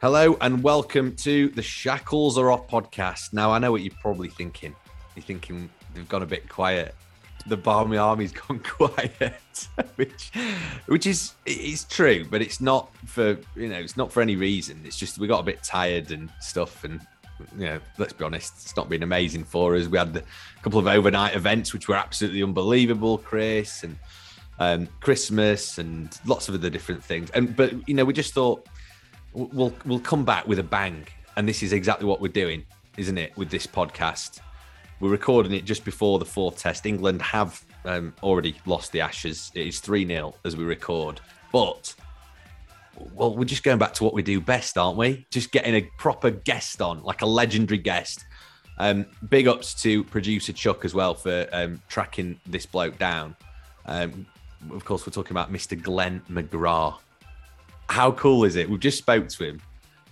Hello and welcome to the Shackles Are Off podcast. Now, I know what you're probably thinking. You're thinking they've gone a bit quiet. The Barmy Army's gone quiet, which, which is it's true, but it's not for you know it's not for any reason. It's just we got a bit tired and stuff, and you know let's be honest, it's not been amazing for us. We had a couple of overnight events which were absolutely unbelievable, Chris, and um, Christmas and lots of other different things. And but you know we just thought we'll we'll come back with a bang, and this is exactly what we're doing, isn't it? With this podcast, we're recording it just before the fourth test. England have um, already lost the Ashes. It is three 0 as we record, but. Well, we're just going back to what we do best, aren't we? Just getting a proper guest on, like a legendary guest. Um, big ups to producer Chuck as well for um, tracking this bloke down. Um, of course, we're talking about Mr. Glenn McGrath. How cool is it? We've just spoke to him.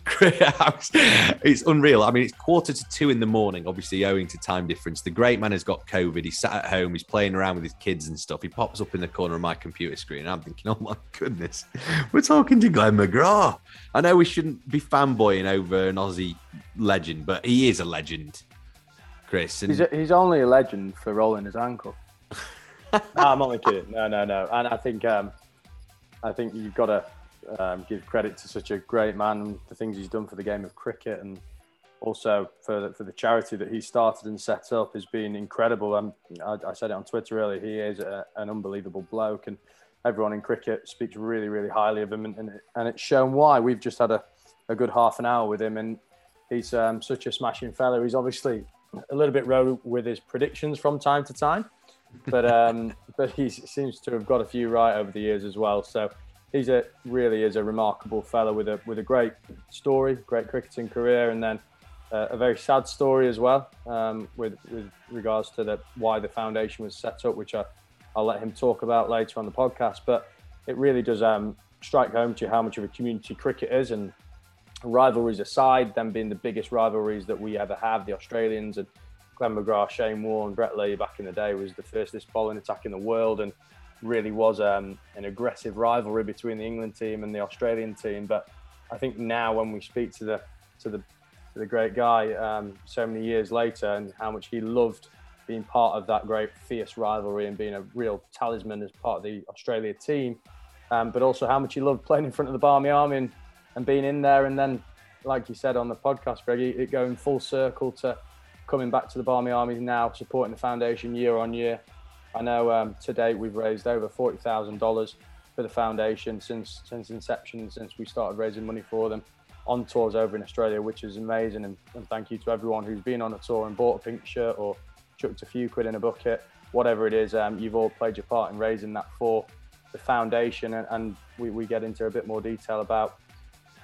it's unreal. I mean, it's quarter to two in the morning, obviously owing to time difference. The great man has got COVID. He's sat at home. He's playing around with his kids and stuff. He pops up in the corner of my computer screen. And I'm thinking, oh my goodness, we're talking to Glenn McGrath. I know we shouldn't be fanboying over an Aussie legend, but he is a legend, Chris. And... He's, a, he's only a legend for rolling his ankle. no, I'm only kidding. No, no, no. And I think um, I think you've got to um, give credit to such a great man, the things he's done for the game of cricket, and also for the, for the charity that he started and set up has been incredible. Um, I, I said it on Twitter earlier. He is a, an unbelievable bloke, and everyone in cricket speaks really, really highly of him, and, and, and it's shown why. We've just had a, a good half an hour with him, and he's um, such a smashing fellow. He's obviously a little bit row with his predictions from time to time, but um, but he seems to have got a few right over the years as well. So he's a really is a remarkable fellow with a with a great story, great cricketing career, and then uh, a very sad story as well um, with with regards to the why the foundation was set up, which I I'll let him talk about later on the podcast. But it really does um, strike home to how much of a community cricket is, and rivalries aside, them being the biggest rivalries that we ever have, the Australians and Glenn McGrath, Shane Warne, Brett Lee back in the day was the fastest bowling attack in the world, and really was um, an aggressive rivalry between the England team and the Australian team. But I think now when we speak to the to the to the great guy um, so many years later and how much he loved being part of that great fierce rivalry and being a real talisman as part of the Australia team, um, but also how much he loved playing in front of the Barmy Army and, and being in there and then, like you said on the podcast, Greg, it going full circle to coming back to the Barmy Army now, supporting the foundation year on year. I know um, to date we've raised over forty thousand dollars for the foundation since since inception, since we started raising money for them on tours over in Australia, which is amazing. And, and, thank you to everyone who's been on a tour and bought a pink shirt or chucked a few quid in a bucket, whatever it is. Um, you've all played your part in raising that for the foundation, and, and we, we, get into a bit more detail about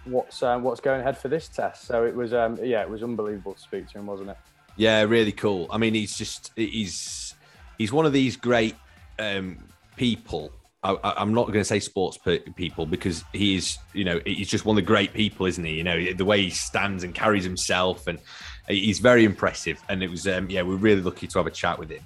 what's um, what's going ahead for this test. So it was um, yeah, it was unbelievable to speak to him, wasn't it? Yeah, really cool. I mean, he's just he's he's one of these great um, people I, am not going to say sports people because he's, you know, he's just one of the great people, isn't he? You know, the way he stands and carries himself, and he's very impressive. And it was, um, yeah, we're really lucky to have a chat with him.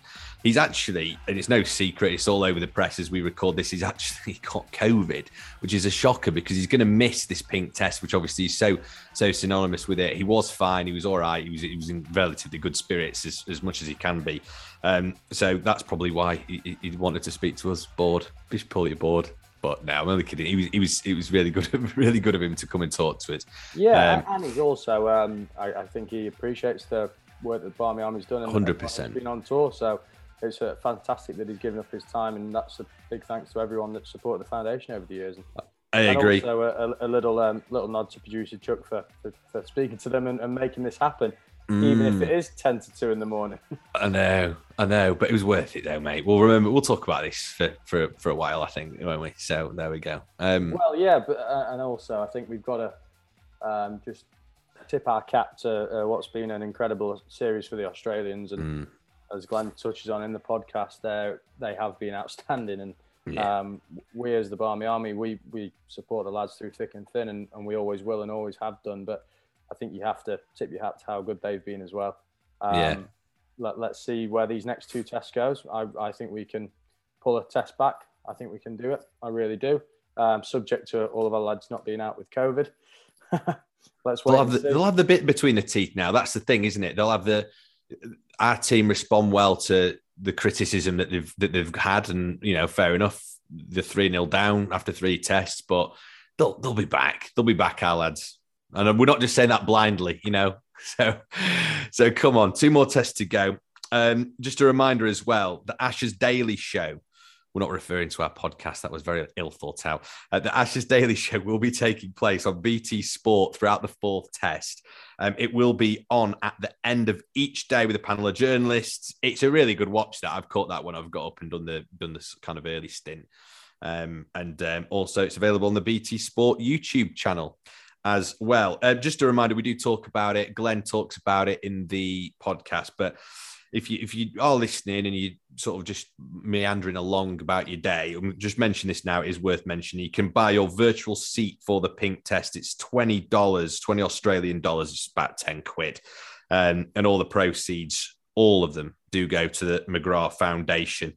He's actually, and it's no secret, it's all over the press as we record this. He's actually got COVID, which is a shocker because he's going to miss this pink test, which obviously is so so synonymous with it. He was fine, he was all right, he was he was in relatively good spirits as, as much as he can be. Um, so that's probably why he, he, wanted to speak to us. Bored, just pull your board. But no, I'm only kidding. He was, he was, it was really good, really good of him to come and talk to us. Yeah, um, and he's also, um, I, I, think he appreciates the work that Barmy Army's done. Hundred percent. Been on tour, so it's uh, fantastic that he's given up his time, and that's a big thanks to everyone that supported the foundation over the years. I agree. So a, a, little um, little nod to producer Chuck for, for, for speaking to them and, and making this happen. Mm. even if it mm. 10 to 2 in the morning. I know, I know, but it was worth it though, mate. We'll remember, we'll talk about this for, for, for a while, I think, won't we? So there we go. Um, well, yeah, but uh, and also I think we've got to um, just tip our cap to uh, what's been an incredible series for the Australians. And mm. As Glenn touches on in the podcast, there they have been outstanding. And yeah. um, we, as the Barmy Army, we, we support the lads through thick and thin, and, and we always will and always have done. But I think you have to tip your hat to how good they've been as well. Um, yeah. Let, let's see where these next two tests goes. I, I think we can pull a test back. I think we can do it. I really do. Um, subject to all of our lads not being out with COVID. let's. They'll have, the, they'll have the bit between the teeth now. That's the thing, isn't it? They'll have the our team respond well to the criticism that they've that they've had, and you know, fair enough. The three 0 down after three tests, but they'll they'll be back. They'll be back, our lads. And we're not just saying that blindly, you know. So, so come on, two more tests to go. Um, just a reminder as well: the Ashes Daily Show. We're not referring to our podcast. That was very ill thought out. Uh, the Ashes Daily Show will be taking place on BT Sport throughout the fourth test. Um, it will be on at the end of each day with a panel of journalists. It's a really good watch. That I've caught that when I've got up and done the done this kind of early stint. Um, and um, also, it's available on the BT Sport YouTube channel as well. Uh, just a reminder, we do talk about it. Glenn talks about it in the podcast, but if you if you are listening and you sort of just meandering along about your day, I'm just mention this now. It is worth mentioning. You can buy your virtual seat for the pink test. It's twenty dollars, twenty Australian dollars. It's about ten quid, um, and all the proceeds, all of them, do go to the McGrath Foundation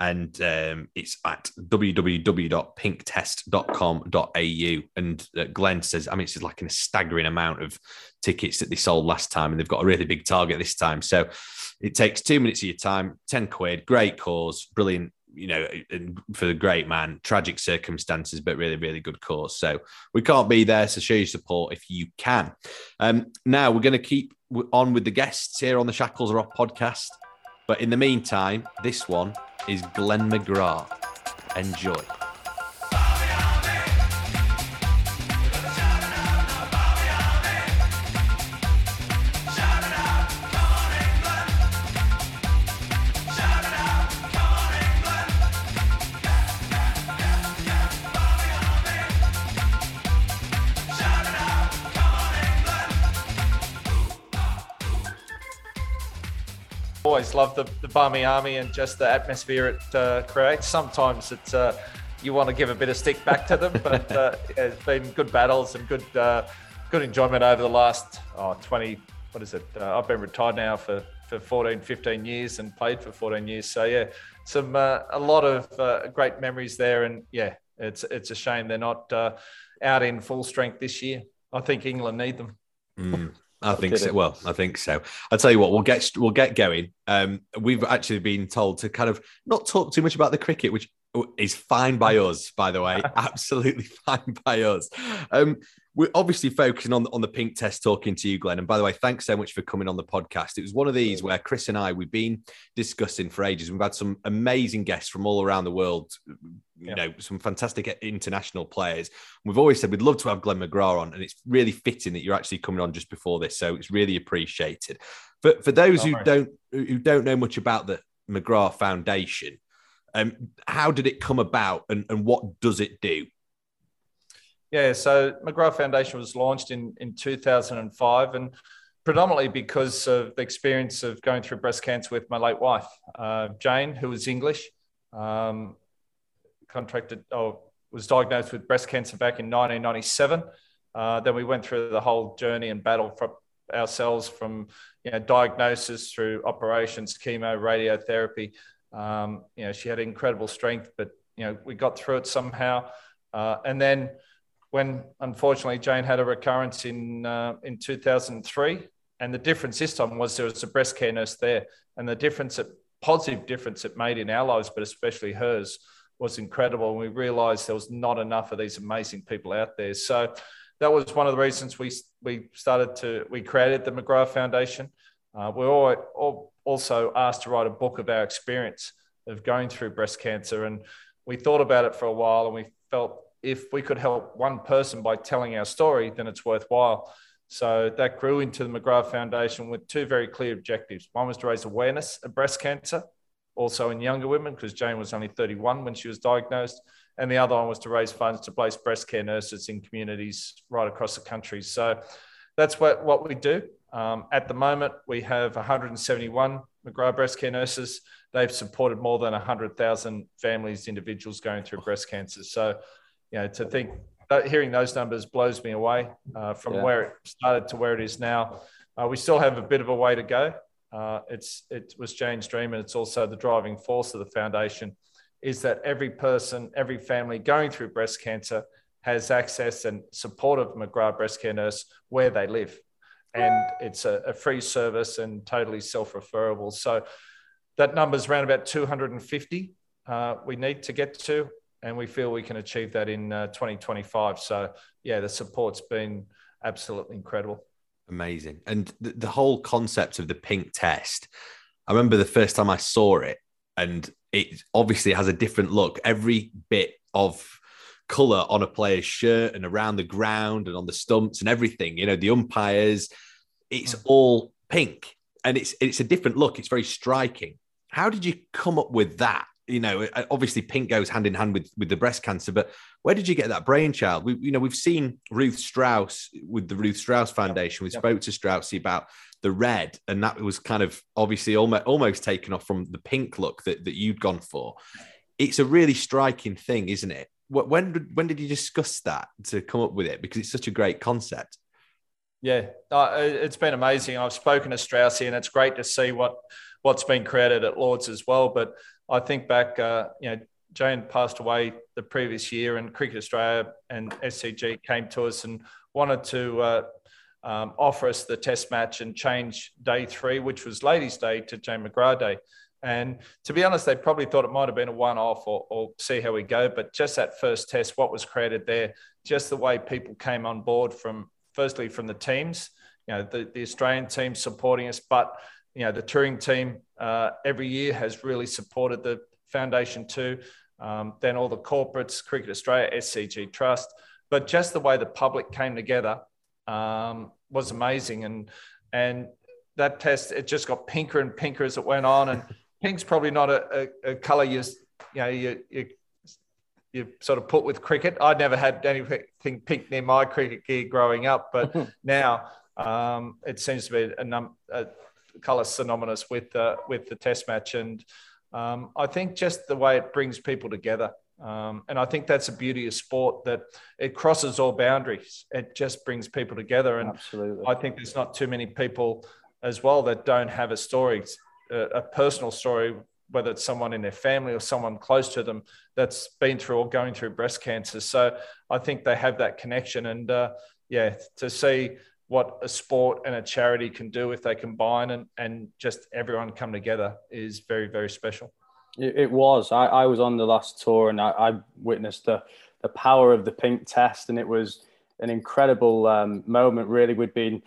and um, it's at www.pinktest.com.au. And uh, Glenn says, I mean, it's like in a staggering amount of tickets that they sold last time, and they've got a really big target this time. So it takes two minutes of your time, 10 quid, great cause, brilliant. You know, for the great man, tragic circumstances, but really, really good cause. So we can't be there. So show your support if you can. Um, now we're going to keep on with the guests here on the Shackles Are Off podcast. But in the meantime, this one is Glenn McGrath. Enjoy. Always love the, the Barmy Army and just the atmosphere it uh, creates. Sometimes it's uh, you want to give a bit of stick back to them, but uh, it's been good battles and good uh, good enjoyment over the last oh, 20, what is it? Uh, I've been retired now for, for 14, 15 years and played for 14 years. So, yeah, some uh, a lot of great memories there. And yeah, it's, it's a shame they're not out in full strength this year. I think England need them. Mm. I think so. Well, I think so. I'll tell you what, we'll get we'll get going. Um, we've actually been told to kind of not talk too much about the cricket, which is fine by us, by the way, absolutely fine by us. Um, we're obviously focusing on on the pink test, talking to you, Glenn. And by the way, thanks so much for coming on the podcast. It was one of these where Chris and I we've been discussing for ages. We've had some amazing guests from all around the world. You yeah. know, some fantastic international players. We've always said we'd love to have Glenn McGrath on, and it's really fitting that you're actually coming on just before this. So it's really appreciated. For for those who don't who don't know much about the McGrath Foundation, um, how did it come about, and, and what does it do? Yeah, so McGrath Foundation was launched in, in 2005 and predominantly because of the experience of going through breast cancer with my late wife, uh, Jane, who was English. Um, contracted or was diagnosed with breast cancer back in 1997. Uh, then we went through the whole journey and battle for ourselves from you know, diagnosis through operations, chemo, radiotherapy. Um, you know, she had incredible strength, but you know, we got through it somehow. Uh, and then when unfortunately Jane had a recurrence in uh, in 2003, and the difference this time was there was a breast care nurse there, and the difference, it, positive difference it made in our lives, but especially hers, was incredible. And we realised there was not enough of these amazing people out there. So that was one of the reasons we we started to we created the McGrath Foundation. Uh, we were all, also asked to write a book of our experience of going through breast cancer, and we thought about it for a while, and we felt if we could help one person by telling our story, then it's worthwhile. So that grew into the McGrath Foundation with two very clear objectives. One was to raise awareness of breast cancer, also in younger women, because Jane was only 31 when she was diagnosed. And the other one was to raise funds to place breast care nurses in communities right across the country. So that's what, what we do. Um, at the moment, we have 171 McGrath breast care nurses. They've supported more than 100,000 families, individuals going through breast cancer. So you know, to think that hearing those numbers blows me away uh, from yeah. where it started to where it is now. Uh, we still have a bit of a way to go. Uh, it's it was Jane's dream, and it's also the driving force of the foundation. Is that every person, every family going through breast cancer has access and support of McGrath Breast Care Nurse where they live, and it's a, a free service and totally self-referable. So that number is around about 250. Uh, we need to get to, and we feel we can achieve that in uh, 2025. So, yeah, the support's been absolutely incredible. Amazing. And the, whole concept of the pink test, I remember the first time I saw it, and it obviously has a different look. Every bit of color on a player's shirt and around the ground and on the stumps and everything, you know, the umpires, it's mm. all pink and it's it's a different look. It's very striking. How did you come up with that? you know, obviously pink goes hand in hand with with the breast cancer, but where did you get that brainchild? We, you know, we've seen Ruth Strauss with the Ruth Strauss Foundation. We spoke to Straussy about the red, and that was kind of obviously almost almost taken off from the pink look that that you'd gone for. It's a really striking thing, isn't it? When when did you discuss that to come up with it? Because it's such a great concept. Yeah, uh, it's been amazing. I've spoken to Straussy, and it's great to see what what's been created at Lords as well. But I think back, uh, you know, Jane passed away the previous year, and Cricket Australia and SCG came to us and wanted to uh, um, offer us the test match and change day three, which was Ladies' Day, to Jane McGrath Day. And to be honest, they probably thought it might have been a one off or, or, see how we go. But just that first test, what was created there, just the way people came on board from, firstly, from the teams, you know, the, the Australian team supporting us, but you know, the touring team uh, every year has really supported the foundation too. Um, then all the corporates, Cricket Australia, SCG Trust, but just the way the public came together um, was amazing. And and that test, it just got pinker and pinker as it went on. And pink's probably not a, a, a color you you know you, you you sort of put with cricket. I'd never had anything pink near my cricket gear growing up, but now um, it seems to be a, num- a colour synonymous with uh, with the Test match, and um, I think just the way it brings people together. Um, and I think that's a beauty of sport that it crosses all boundaries. It just brings people together. And Absolutely. I think there's not too many people as well that don't have a story, a, personal story, whether it's someone in their family or someone close to them that's been through or going through breast cancer. So I think they have that connection. And uh, yeah, to see what a sport and a charity can do if they combine and, and just everyone come together is very, very special. It, it was. I, I was on the last tour and I, I, witnessed the, the power of the pink test, and it was an incredible um, moment. Really, we'd been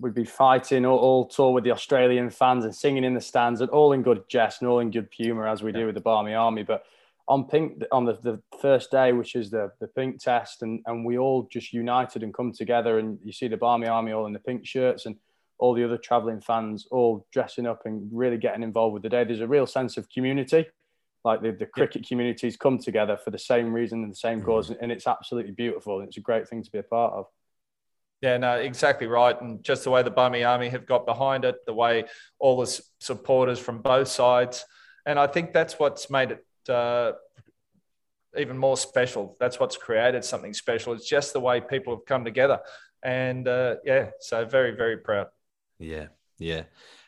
we'd be fighting all, all, tour with the Australian fans and singing in the stands, and all in good jest and all in good humour as we do with the Barmy Army. But on pink on the, the first day, which is the, the pink test, and, and we all just united and come together. And you see the Barmy Army all in the pink shirts and all the other traveling fans all dressing up and really getting involved with the day. There's a real sense of community. Like the, the cricket yeah. communities come together for the same reason and the same mm-hmm. cause, and it's absolutely beautiful. And it's a great thing to be a part of. Yeah, no, exactly right. And just the way the Barmy Army have got behind it, the way all the supporters from both sides. And I think that's what's made it uh, even more special. That's what's created something special. It's just the way people have come together, and uh, yeah, so very very proud. Yeah, yeah.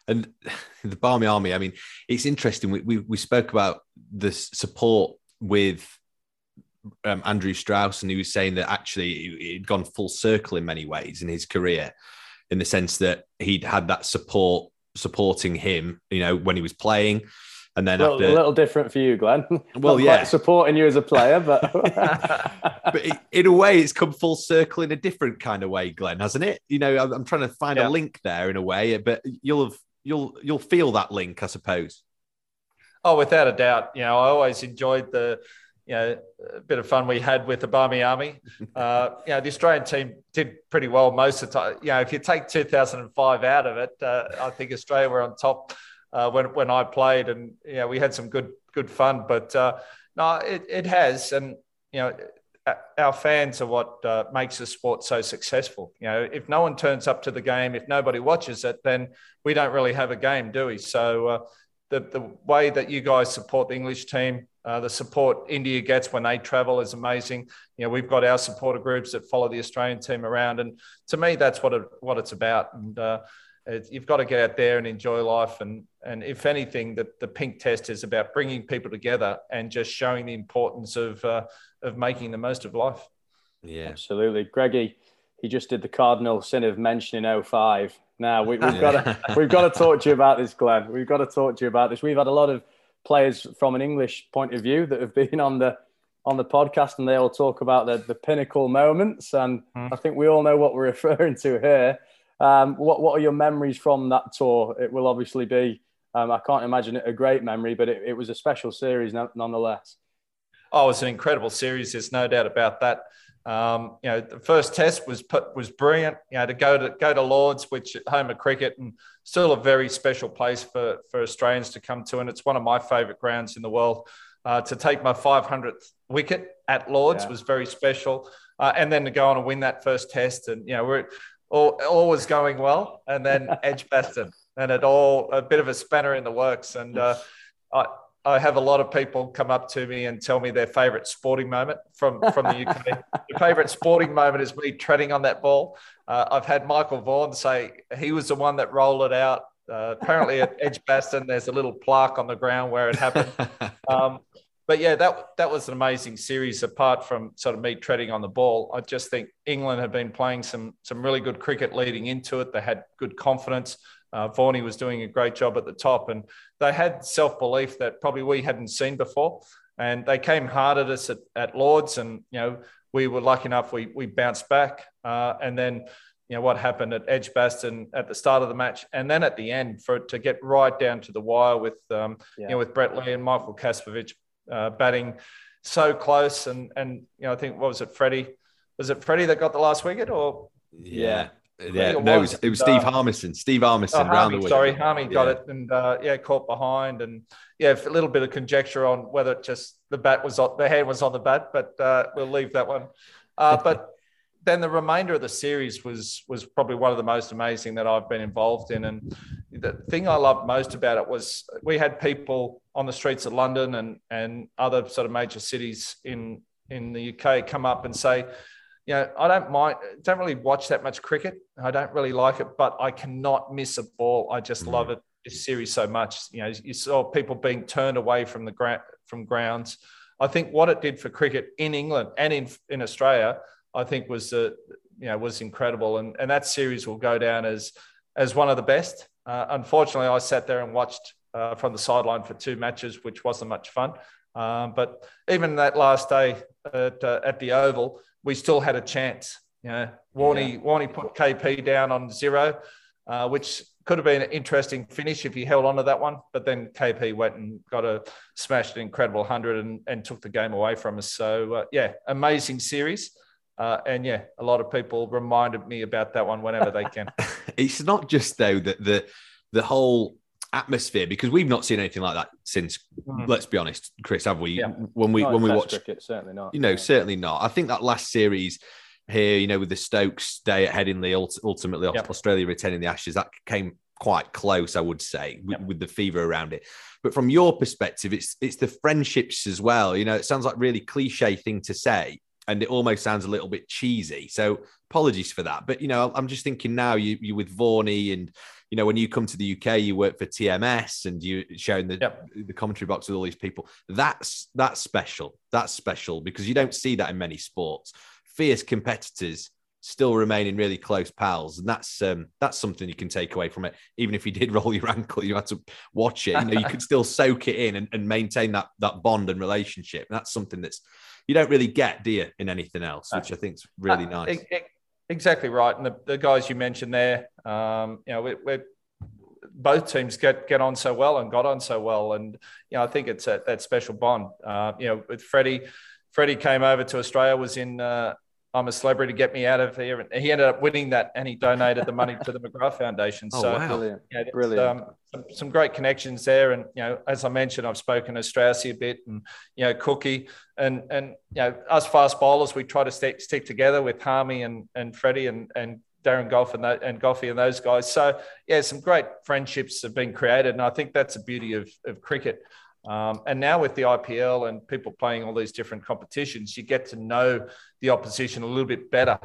And the Barmy Army, I mean, it's interesting. We, we, we spoke about the support with um, Andrew Strauss, and he was saying that actually he'd gone full circle in many ways in his career, in the sense that he'd had that support supporting him, you know, when he was playing. And then a little, after, a little different for you, Glenn. Well, Not yeah. quite supporting you as a player, but but in a way, it's come full circle in a different kind of way, Glenn, hasn't it? You know, I'm, I'm trying to find Yeah. a link there in a way, but you'll have you'll you'll feel that link, I suppose. Oh, without a doubt. You know, I always enjoyed the, you know, a bit of fun we had with the Barmy Army. Uh, you know, the Australian team did pretty well most of the time. You know, if you take 2005 out of it, uh, I think Australia were on top uh, when when I played, and you know, we had some good good fun. But uh, no, it it has, and you know. Our fans are what uh, makes the sport so successful. You know, if no one turns up to the game, if nobody watches it, then we don't really have a game, do we? So, uh, the, the way that you guys support the English team, uh, the support India gets when they travel is amazing. You know, we've got our supporter groups that follow the Australian team around, and to me, that's what it, what it's about. And uh, it, you've got to get out there and enjoy life. And and if anything, the, the pink test is about bringing people together and just showing the importance of uh, of making the most of life. Yeah. absolutely. Greggy, he just did the cardinal sin of mentioning 05. Now we, we've got to we've got to talk to you about this, Glenn. We've got to talk to you about this. We've had a lot of players from an English point of view that have been on the on the podcast, and they all talk about the the pinnacle moments. And I think we all know what we're referring to here. Um, what what are your memories from that tour? It will obviously be. Um, I can't imagine it a great memory, but it, it was a special series nonetheless. Oh, it was an incredible series. There's no doubt about that. Um, you know, the first test was put, was brilliant. You know, to go to go to Lords, which home of cricket, and still a very special place for for Australians to come to, and it's one of my favourite grounds in the world. Uh, to take my 500th wicket at Lords Yeah. was very special, uh, and then to go on and win that first test, and you know, we're all, all was going well, and then Edgbaston, and it all a bit of a spanner in the works, and uh, I. I have a lot of people come up to me and tell me their favourite sporting moment from, from the UK. Your favourite sporting moment is me treading on that ball. Uh, I've had Michael Vaughan say he was the one that rolled it out. Uh, apparently at Edgbaston, there's a little plaque on the ground where it happened. Um, but yeah, that that was an amazing series. Apart from sort of me treading on the ball, I just think England had been playing some some really good cricket leading into it. They had good confidence. Uh, Vaughany was doing a great job at the top, and they had self belief that probably we hadn't seen before. And they came hard at us at, at Lords, and you know we were lucky enough we we bounced back. Uh, and then you know what happened at Edgbaston at the start of the match, and then at the end for it to get right down to the wire with um, Yeah. you know with Brett Lee and Michael Kasprowicz uh, batting so close, and and you know I think what was it, Freddie? Was it Freddie that got the last wicket, or Yeah. Yeah. it No, it was, it was uh, Steve Harmison. Steve Harmison Oh, round Harmy, the sorry, Harmy got Yeah. it, and uh, yeah, caught behind, and yeah, a little bit of conjecture on whether it just the bat was on the hand was on the bat, but uh, we'll leave that one. Uh, but then the remainder of the series was was probably one of the most amazing that I've been involved in, and the thing I loved most about it was we had people on the streets of London and and other sort of major cities in in the UK come up and say, you know, I don't mind, don't really watch that much cricket. I don't really like it, but I cannot miss a ball. I just Mm. love it. This series so much. You know, you saw people being turned away from the ground from grounds. I think what it did for cricket in England and in in Australia, I think was uh, you know was incredible, and and that series will go down as as one of the best. Uh, unfortunately, I sat there and watched uh, from the sideline for two matches, which wasn't much fun. Um, but even that last day at, uh, at the Oval, we still had a chance. You know, Warney, Warney put KP down on zero, uh, which could have been an interesting finish if he held on to that one. But then KP went and got a smashed an incredible 100 and, and took the game away from us. So, uh, yeah, amazing series. Uh, and yeah, a lot of people reminded me about that one whenever they can. it's not just though that the the whole atmosphere because we've not seen anything like that since. Mhm. Let's be honest, Chris, have we? Yeah. When we Not when we watch, cricket, certainly not. you know, Yeah. certainly not. I think that last series here, you know, with the Stokes day at Headingley, ult- ultimately Yep. Australia retaining the Ashes, that came quite close, I would say, with, yep. with, the fever around it. But from your perspective, it's it's the friendships as well. You know, it sounds like really cliche thing to say, and it almost sounds a little bit cheesy. So apologies for that. But you know, I'm just thinking now you you with Vorney and you know when you come to the UK, you work for TMS and you showing the yep. the commentary box with all these people. That's that's special. That's special because you don't see that in many sports. Fierce competitors still remaining really close pals, and that's um, that's something you can take away from it. Even if you did roll your ankle, you had to watch it. You know, you could still soak it in and, and maintain that that bond and relationship. And that's something that's you don't really get, do you, in anything else, which I think is really uh, nice. Exactly right. And the, the, guys you mentioned there, um, you know, we're, we're, both teams get get on so well and got on so well, and you know, I think it's a, that special bond. Uh, you know, with Freddie. Freddie came over to Australia, was in uh, I'm a celebrity, to get me out of here. And he ended up winning that and he donated the money to the McGrath Foundation. Oh, so, wow. brilliant. Yeah, brilliant. Um, some, some, great connections there. And, you know, as I mentioned, I've spoken to Straussy a bit and, you know, Cookie and, and, you know, us fast bowlers, we try to stick, stick together with Harmy and, and Freddie and, and Darren Gough and, that, and Goffy and those guys. So, yeah, some great friendships have been created. And I think that's the beauty of, of cricket. Um, and now with the IPL and people playing all these different competitions, you get to know the opposition a little bit better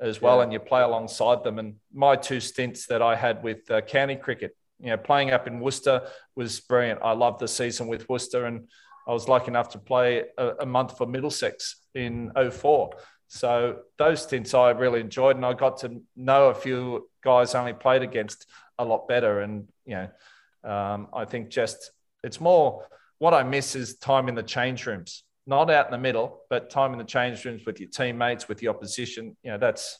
as well, yeah. and you play alongside them. And my two stints that I had with uh, county cricket, you know, playing up in Worcester was brilliant. I loved the season with Worcester, and I was lucky enough to play a, a month for Middlesex in 04. So those stints I really enjoyed, and I got to know a few guys I only played against a lot better. And you know, um, I think just it's more what I miss is time in the change rooms, not out in the middle, but time in the change rooms with your teammates, with the opposition. You know, that's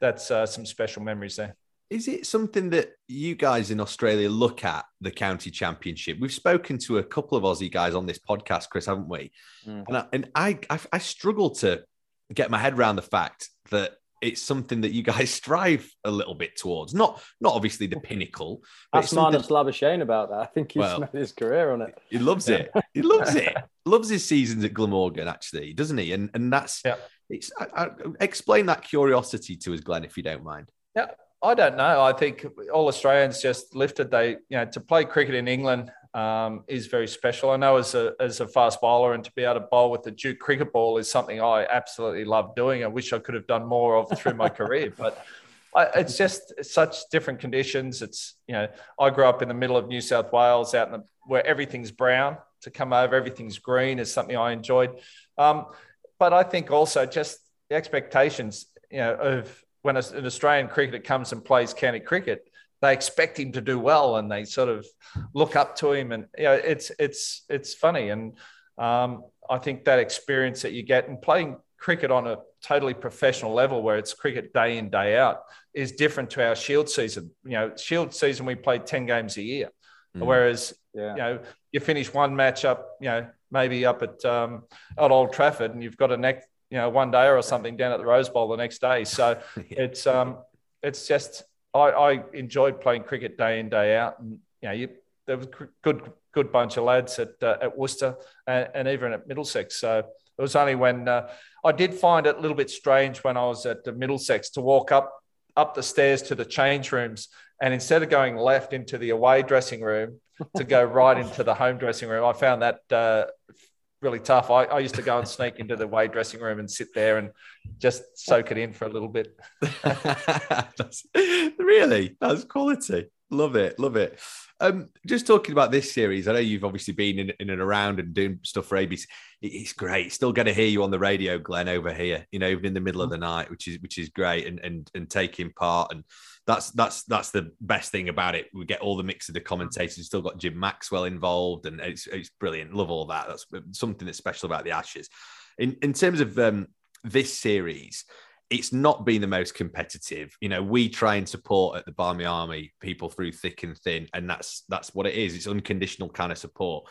that's uh, some special memories there. Is it something that you guys in Australia look at the county championship? We've spoken to a couple of Aussie guys on this podcast, Chris, haven't we? Mm. And, I, and I, I, I struggle to get my head around the fact that it's something that you guys strive a little bit towards. Not not obviously the pinnacle. Ask Marnus Labuschagne about that. I think he's well, made his career on it. He loves it. He loves it. loves his seasons at Glamorgan, actually, doesn't he? And and that's yeah. It's I, I, explain that curiosity to us, Glenn, if you don't mind. Yeah, I don't know. I think all Australians just lifted. They you know to play cricket in England um, is very special. I know as a, as a fast bowler and to be able to bowl with the Duke cricket ball is something I absolutely love doing. I wish I could have done more of through my career, but I, it's just such different conditions. It's, you know, I grew up in the middle of New South Wales out in the, where everything's brown to come over, everything's green is something I enjoyed. Um, but I think also just the expectations, you know, of when an Australian cricketer comes and plays county cricket, they expect him to do well and they sort of look up to him and you know it's it's it's funny and um, I think that experience that you get and playing cricket on a totally professional level where it's cricket day in day out is different to our shield season you know shield season we play 10 games a year mm. whereas yeah. you know you finish one match up you know maybe up at um, at Old Trafford and you've got a next you know one day or something down at the Rose Bowl the next day so yeah. it's um it's just I, I enjoyed playing cricket day in day out, and you know, you, there was a good good bunch of lads at uh, at Worcester and, and, even at Middlesex. So it was only when uh, I did find it a little bit strange when I was at the Middlesex to walk up up the stairs to the change rooms, and instead of going left into the away dressing room, to go right into the home dressing room. I found that uh, really tough. I, I, used to go and sneak into the way dressing room and sit there and just soak it in for a little bit. that's, really, that's quality. Love it, love it. Um, just talking about this series, I know you've obviously been in, in and around and doing stuff for ABC. It's great. Still going to hear you on the radio, Glenn, over here. You know, even in the middle of the night, which is which is great, and and and taking part and that's that's that's the best thing about it. We get all the mix of the commentators. We've still got Jim Maxwell involved, and it's it's brilliant. Love all that. That's something that's special about the Ashes. In in terms of um, this series, it's not been the most competitive. You know, we try and support at the Barmy Army people through thick and thin, and that's that's what it is. It's unconditional kind of support.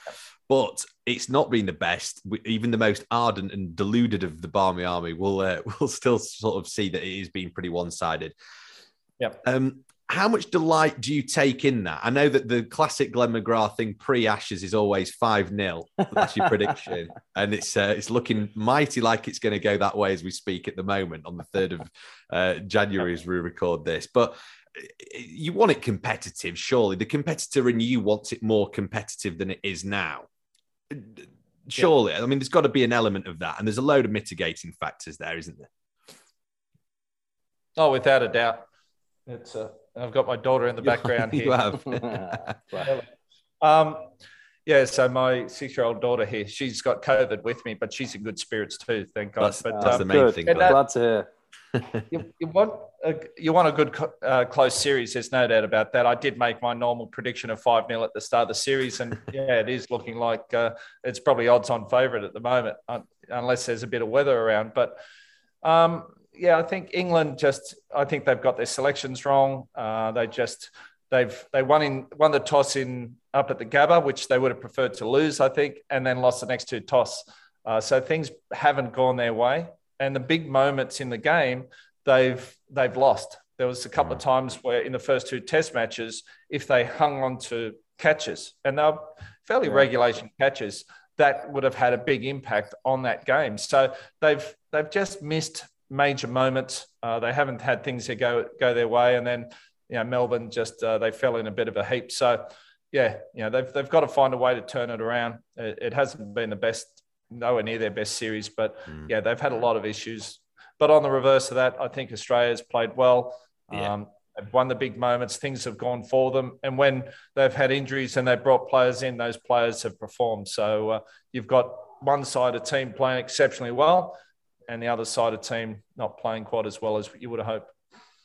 But it's not been the best. Even the most ardent and deluded of the Barmy Army will uh, will still sort of see that it is being pretty one sided. Yeah. Um, how much delight do you take in that? I know that the classic Glenn McGrath thing pre Ashes is always 5 0. That's your prediction. And it's uh, it's looking mighty like it's going to go that way as we speak at the moment on the 3rd of uh, January as we record this. But uh, you want it competitive, surely. The competitor in you wants it more competitive than it is now. Surely. Yeah. I mean, there's got to be an element of that. And there's a load of mitigating factors there, isn't there? Oh, without a doubt. It's a I've got my daughter in the background here. you have. um, yeah, so my six-year-old daughter here, she's got COVID with me, but she's in good spirits too, thank God. That's, but, that's um, the main good. thing. That, Glad to hear. you, you, want a, you want a good uh, close series. There's no doubt about that. I did make my normal prediction of five 0 at the start of the series, and yeah, it is looking like uh, it's probably odds-on favourite at the moment, unless there's a bit of weather around. But um, yeah, I think England just I think they've got their selections wrong. Uh, they just they've they won in won the toss in up at the Gabba, which they would have preferred to lose, I think, and then lost the next two toss. Uh, so things haven't gone their way, and the big moments in the game they've they've lost. There was a couple of times where in the first two Test matches, if they hung on to catches, and they're fairly yeah. regulation catches, that would have had a big impact on that game. So they've they've just missed major moments. Uh, they haven't had things that go go their way, and then you know Melbourne just uh, they fell in a bit of a heap. So yeah, you know they've they've got to find a way to turn it around. It, it hasn't been the best, nowhere near their best series, but mm. yeah, they've had a lot of issues. But on the reverse of that, I think Australia's played well. Yeah. Um, they've won the big moments. Things have gone for them, and when they've had injuries and they've brought players in, those players have performed. So uh, you've got one side of team playing exceptionally well, and the other side of team not playing quite as well as you would have hoped.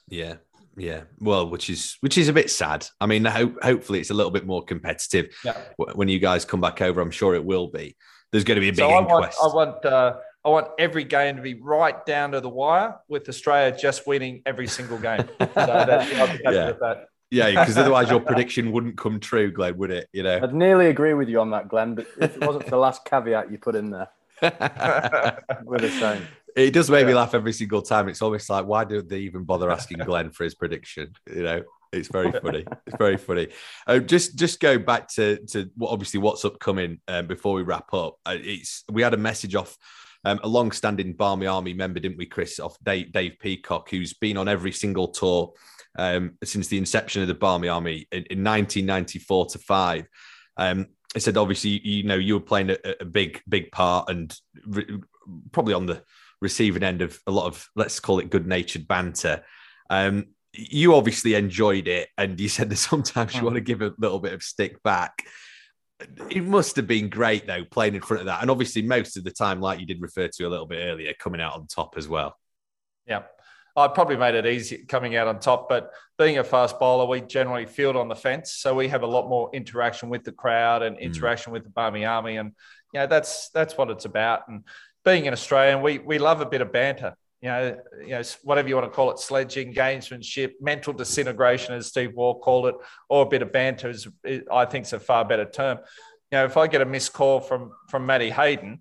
Yeah, yeah. Well, which is which is a bit sad. I mean, ho- hopefully it's a little bit more competitive yeah. when you guys come back over. I'm sure it will be. There's going to be a big so I inquest. Want, I want. Uh, I want every game to be right down to the wire, with Australia just winning every single game. so that, yeah. That. Yeah, because otherwise your prediction wouldn't come true, Glenn, would it? You know, I'd nearly agree with you on that, Glenn. But if it wasn't for the last caveat you put in there, the. It does make yeah. me laugh every single time. It's almost like, why do they even bother asking Glenn for his prediction? You know, it's very funny. It's very funny. Uh, just just go back to to what obviously what's upcoming um, before we wrap up. Uh, it's we had a message off um, a long-standing Barmy Army member, didn't we, Chris? Off Dave, Dave Peacock, who's been on every single tour um, since the inception of the Barmy Army in, in 1994 to five. Um, I said, obviously, you know, you were playing a, a big, big part, and re- probably on the receiving end of a lot of let's call it good-natured banter. Um, you obviously enjoyed it, and you said that sometimes you hmm. want to give a little bit of stick back. It must have been great though, playing in front of that, and obviously most of the time, like you did refer to a little bit earlier, coming out on top as well. Yeah, I probably made it easy coming out on top, but being a fast bowler, we generally field on the fence, so we have a lot more interaction with the crowd and hmm. interaction mm. with the Barmy Army, and you know that's that's what it's about. And being an Australian, we we love a bit of banter. You know, you know, whatever you want to call it, sledging, gamesmanship, mental disintegration, as Steve Waugh called it, or a bit of banter is, I think, is a far better term. You know, if I get a missed call from from Matty Hayden,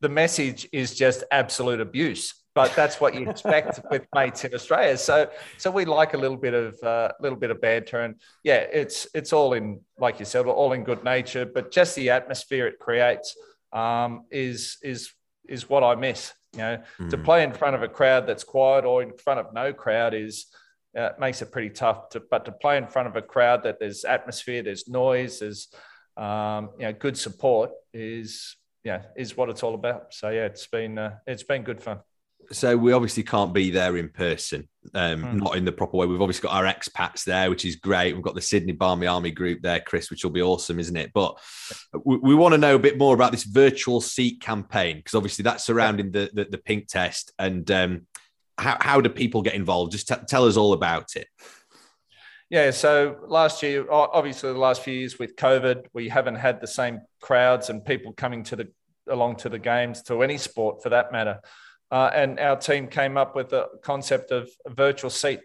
the message is just absolute abuse. But that's what you expect with mates in Australia. So, so we like a little bit of a uh, little bit of banter, and yeah, it's it's all in, like you said, all in good nature. But just the atmosphere it creates um, is is is what I miss. You know, mm. to play in front of a crowd that's quiet or in front of no crowd is uh, makes it pretty tough. To, but to play in front of a crowd that there's atmosphere, there's noise, there's um, you know good support is yeah is what it's all about. So yeah, it's been uh, it's been good fun so we obviously can't be there in person, um, mm. not in the proper way. We've obviously got our expats there, which is great. We've got the Sydney Barmy Army group there, Chris, which will be awesome, isn't it? But we, we want to know a bit more about this virtual seat campaign because obviously that's surrounding the, the, the pink test. And um, how, how do people get involved? Just t- tell us all about it. Yeah, so last year, obviously, the last few years with COVID, we haven't had the same crowds and people coming to the along to the games to any sport for that matter. Uh, and our team came up with the concept of a virtual seat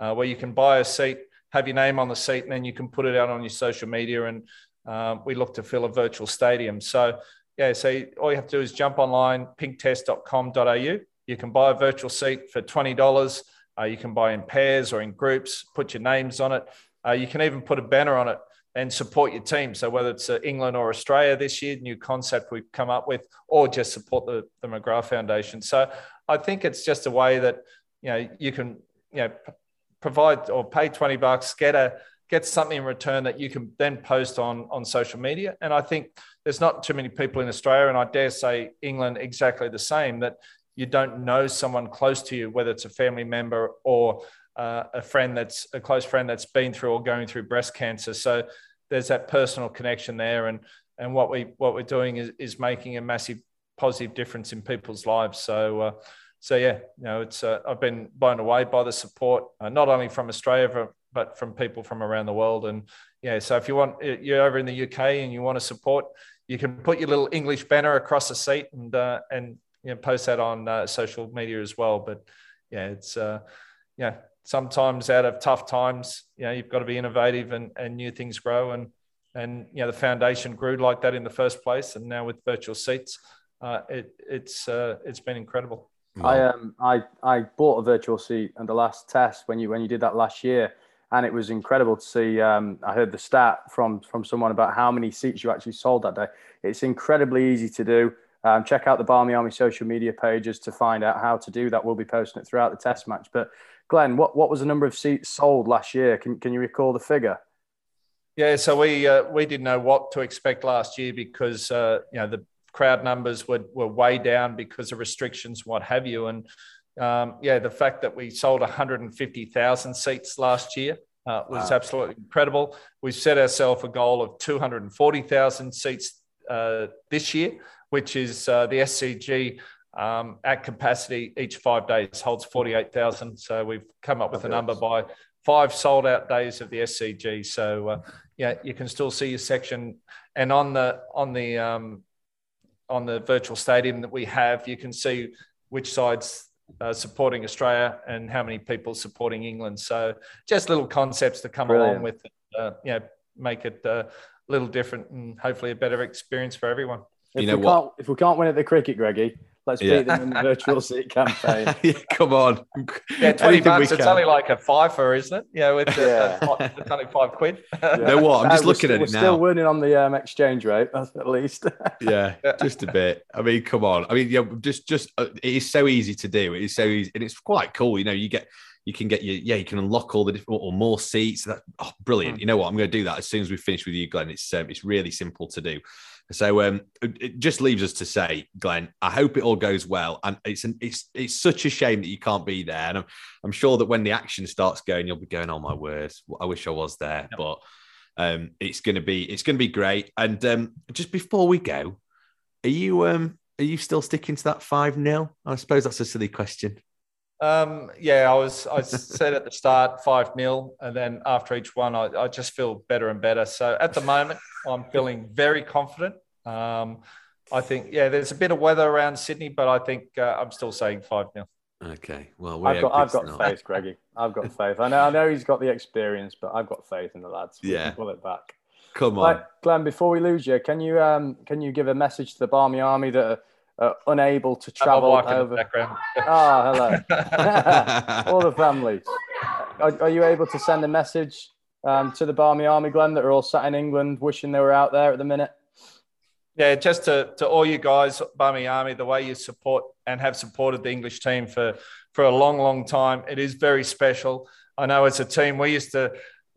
uh, where you can buy a seat, have your name on the seat, and then you can put it out on your social media. And uh, we look to fill a virtual stadium. So, yeah, so all you have to do is jump online, pinktest.com.au. You can buy a virtual seat for $20. Uh, you can buy in pairs or in groups, put your names on it. Uh, you can even put a banner on it and support your team. So whether it's uh, England or Australia this year, new concept we've come up with, or just support the, the McGrath Foundation. So I think it's just a way that you know you can you know provide or pay 20 bucks, get a get something in return that you can then post on on social media. And I think there's not too many people in Australia, and I dare say England exactly the same, that you don't know someone close to you, whether it's a family member or uh, a friend that's a close friend that's been through or going through breast cancer. So there's that personal connection there, and and what we what we're doing is, is making a massive positive difference in people's lives. So. Uh, so yeah, you know, it's uh, I've been blown away by the support, uh, not only from Australia but from people from around the world. And yeah, so if you want, you're over in the UK and you want to support, you can put your little English banner across the seat and uh, and you know, post that on uh, social media as well. But yeah, it's yeah, sometimes out of tough times, you know, you've got to be innovative and, and new things grow. And and you know, the foundation grew like that in the first place, and now with virtual seats, uh, it it's uh, it's been incredible. I um I I bought a virtual seat and the last test when you when you did that last year, and it was incredible to see. Um, I heard the stat from from someone about how many seats you actually sold that day. It's incredibly easy to do. Um, check out the Barmy Army social media pages to find out how to do that. We'll be posting it throughout the test match. But Glenn, what, what was the number of seats sold last year? Can, can you recall the figure? Yeah, so we uh, we didn't know what to expect last year because uh, you know the crowd numbers were, were way down because of restrictions, what have you. And um, yeah, the fact that we sold 150,000 seats last year uh, was wow. absolutely incredible. We set ourselves a goal of 240,000 seats uh, this year, which is uh, the SCG um, at capacity each five days holds 48,000. So we've come up with a number by five sold out days of the SCG. So uh, yeah, you can still see your section. And on the on the um, on the virtual stadium that we have, you can see which sides uh, supporting Australia and how many people supporting England. So just little concepts to come Brilliant. along with, uh, you know, make it uh, a little different and hopefully a better experience for everyone. If you know we what? Can't, if we can't win at the cricket, Greggy, let's yeah. beat them in the virtual seat campaign. yeah, come on. Yeah, 20 bucks. It's only like a fiver, isn't it? Yeah, with the, yeah. it's only five quid. Yeah. You know what? I'm just looking at it now. We're still winning on the um, exchange rate, at least. yeah, just a bit. I mean, come on. I mean, yeah, just, just, uh, it is so easy to do. It is so easy. And it's quite cool. You know, you get, you can get your yeah you can unlock all the different or more seats that oh brilliant mm. you know what i'm going to do that as soon as we finish with you glenn it's um, it's really simple to do so um, it just leaves us to say, Glenn, I hope it all goes well. And it's an, it's it's such a shame that you can't be there. And I'm, I'm sure that when the action starts going, you'll be going, "Oh my word, I wish I was there." Yep. But um, it's gonna be it's gonna be great. And um, just before we go, are you um are you still sticking to that five 0 I suppose that's a silly question. Um, yeah, I was. I said at the start five 0 and then after each one, I, I, just feel better and better. So at the moment, I'm feeling very confident. Um, I think, yeah, there's a bit of weather around Sydney, but I think uh, I'm still saying five 0 Okay, well, I've got, I've got faith, Greggy. I've got faith. I know, I know he's got the experience, but I've got faith in the lads. We yeah, pull it back. Come on, Glenn. Before we lose you, can you um can you give a message to the Barmy Army that uh, unable to travel over. oh, hello. All the families. Are, are, you able to send a message um, to the Barmy Army, Glenn, that are all sat in England wishing they were out there at the minute? Yeah, just to, to all you guys, Barmy Army, the way you support and have supported the English team for, for a long, long time, it is very special. I know as a team, we used to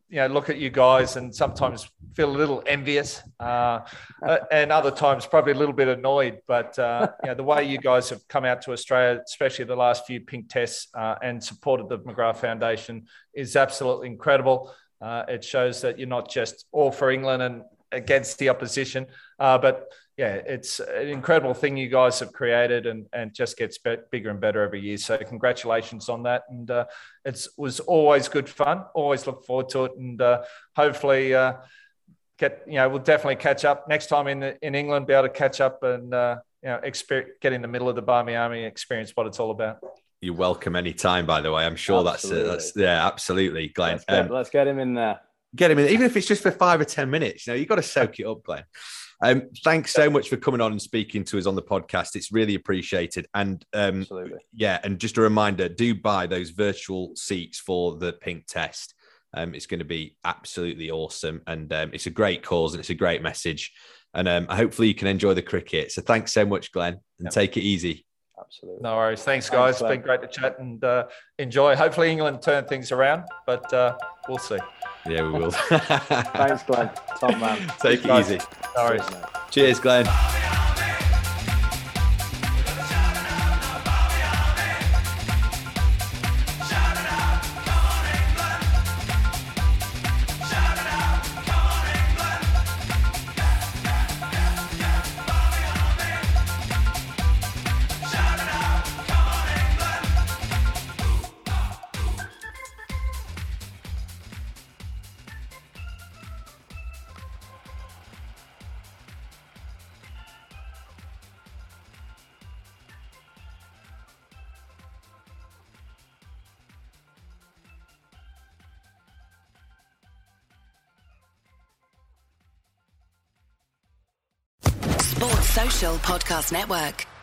you know look at you guys and sometimes feel a little envious uh, and other times probably a little bit annoyed. But uh, you know the way you guys have come out to australia especially the last few pink tests uh, and supported the mcgrath foundation is absolutely incredible. Uh, it shows that you're not just all for england and against the opposition uh, but yeah, it's an incredible thing you guys have created and, and just gets be- bigger and better every year. So congratulations on that. And uh, it was always good fun. Always look forward to it. And uh, hopefully uh, get, you know, we'll definitely catch up next time in, the, in England, be able to catch up and, uh, you know, experience, get in the middle of the Barmy Army, experience what it's all about. You're welcome anytime, by the way. I'm sure absolutely. that's, that's, yeah, absolutely, Glenn. Let's get, um, let's get him in there. Get him in, even if it's just for five or 10 minutes, you know, you've got to soak it up, Glenn. Um, thanks so much for coming on and speaking to us on the podcast. It's really appreciated. And um, Absolutely. yeah, and just a reminder: do buy those virtual seats for the pink test. Um, it's going to be absolutely awesome, and um, it's a great cause and it's a great message. And um, hopefully, you can enjoy the cricket. So, thanks so much, Glenn, and take it easy. Absolutely. No worries. Thanks, guys. Thanks, it's been great to chat and uh, enjoy. Hopefully, England turn things around, but uh, we'll see. Yeah, we will. Thanks, Glenn. Top man. Take it guys. easy. No worries. Cheers, mate. Cheers, Glenn. Podcast Network.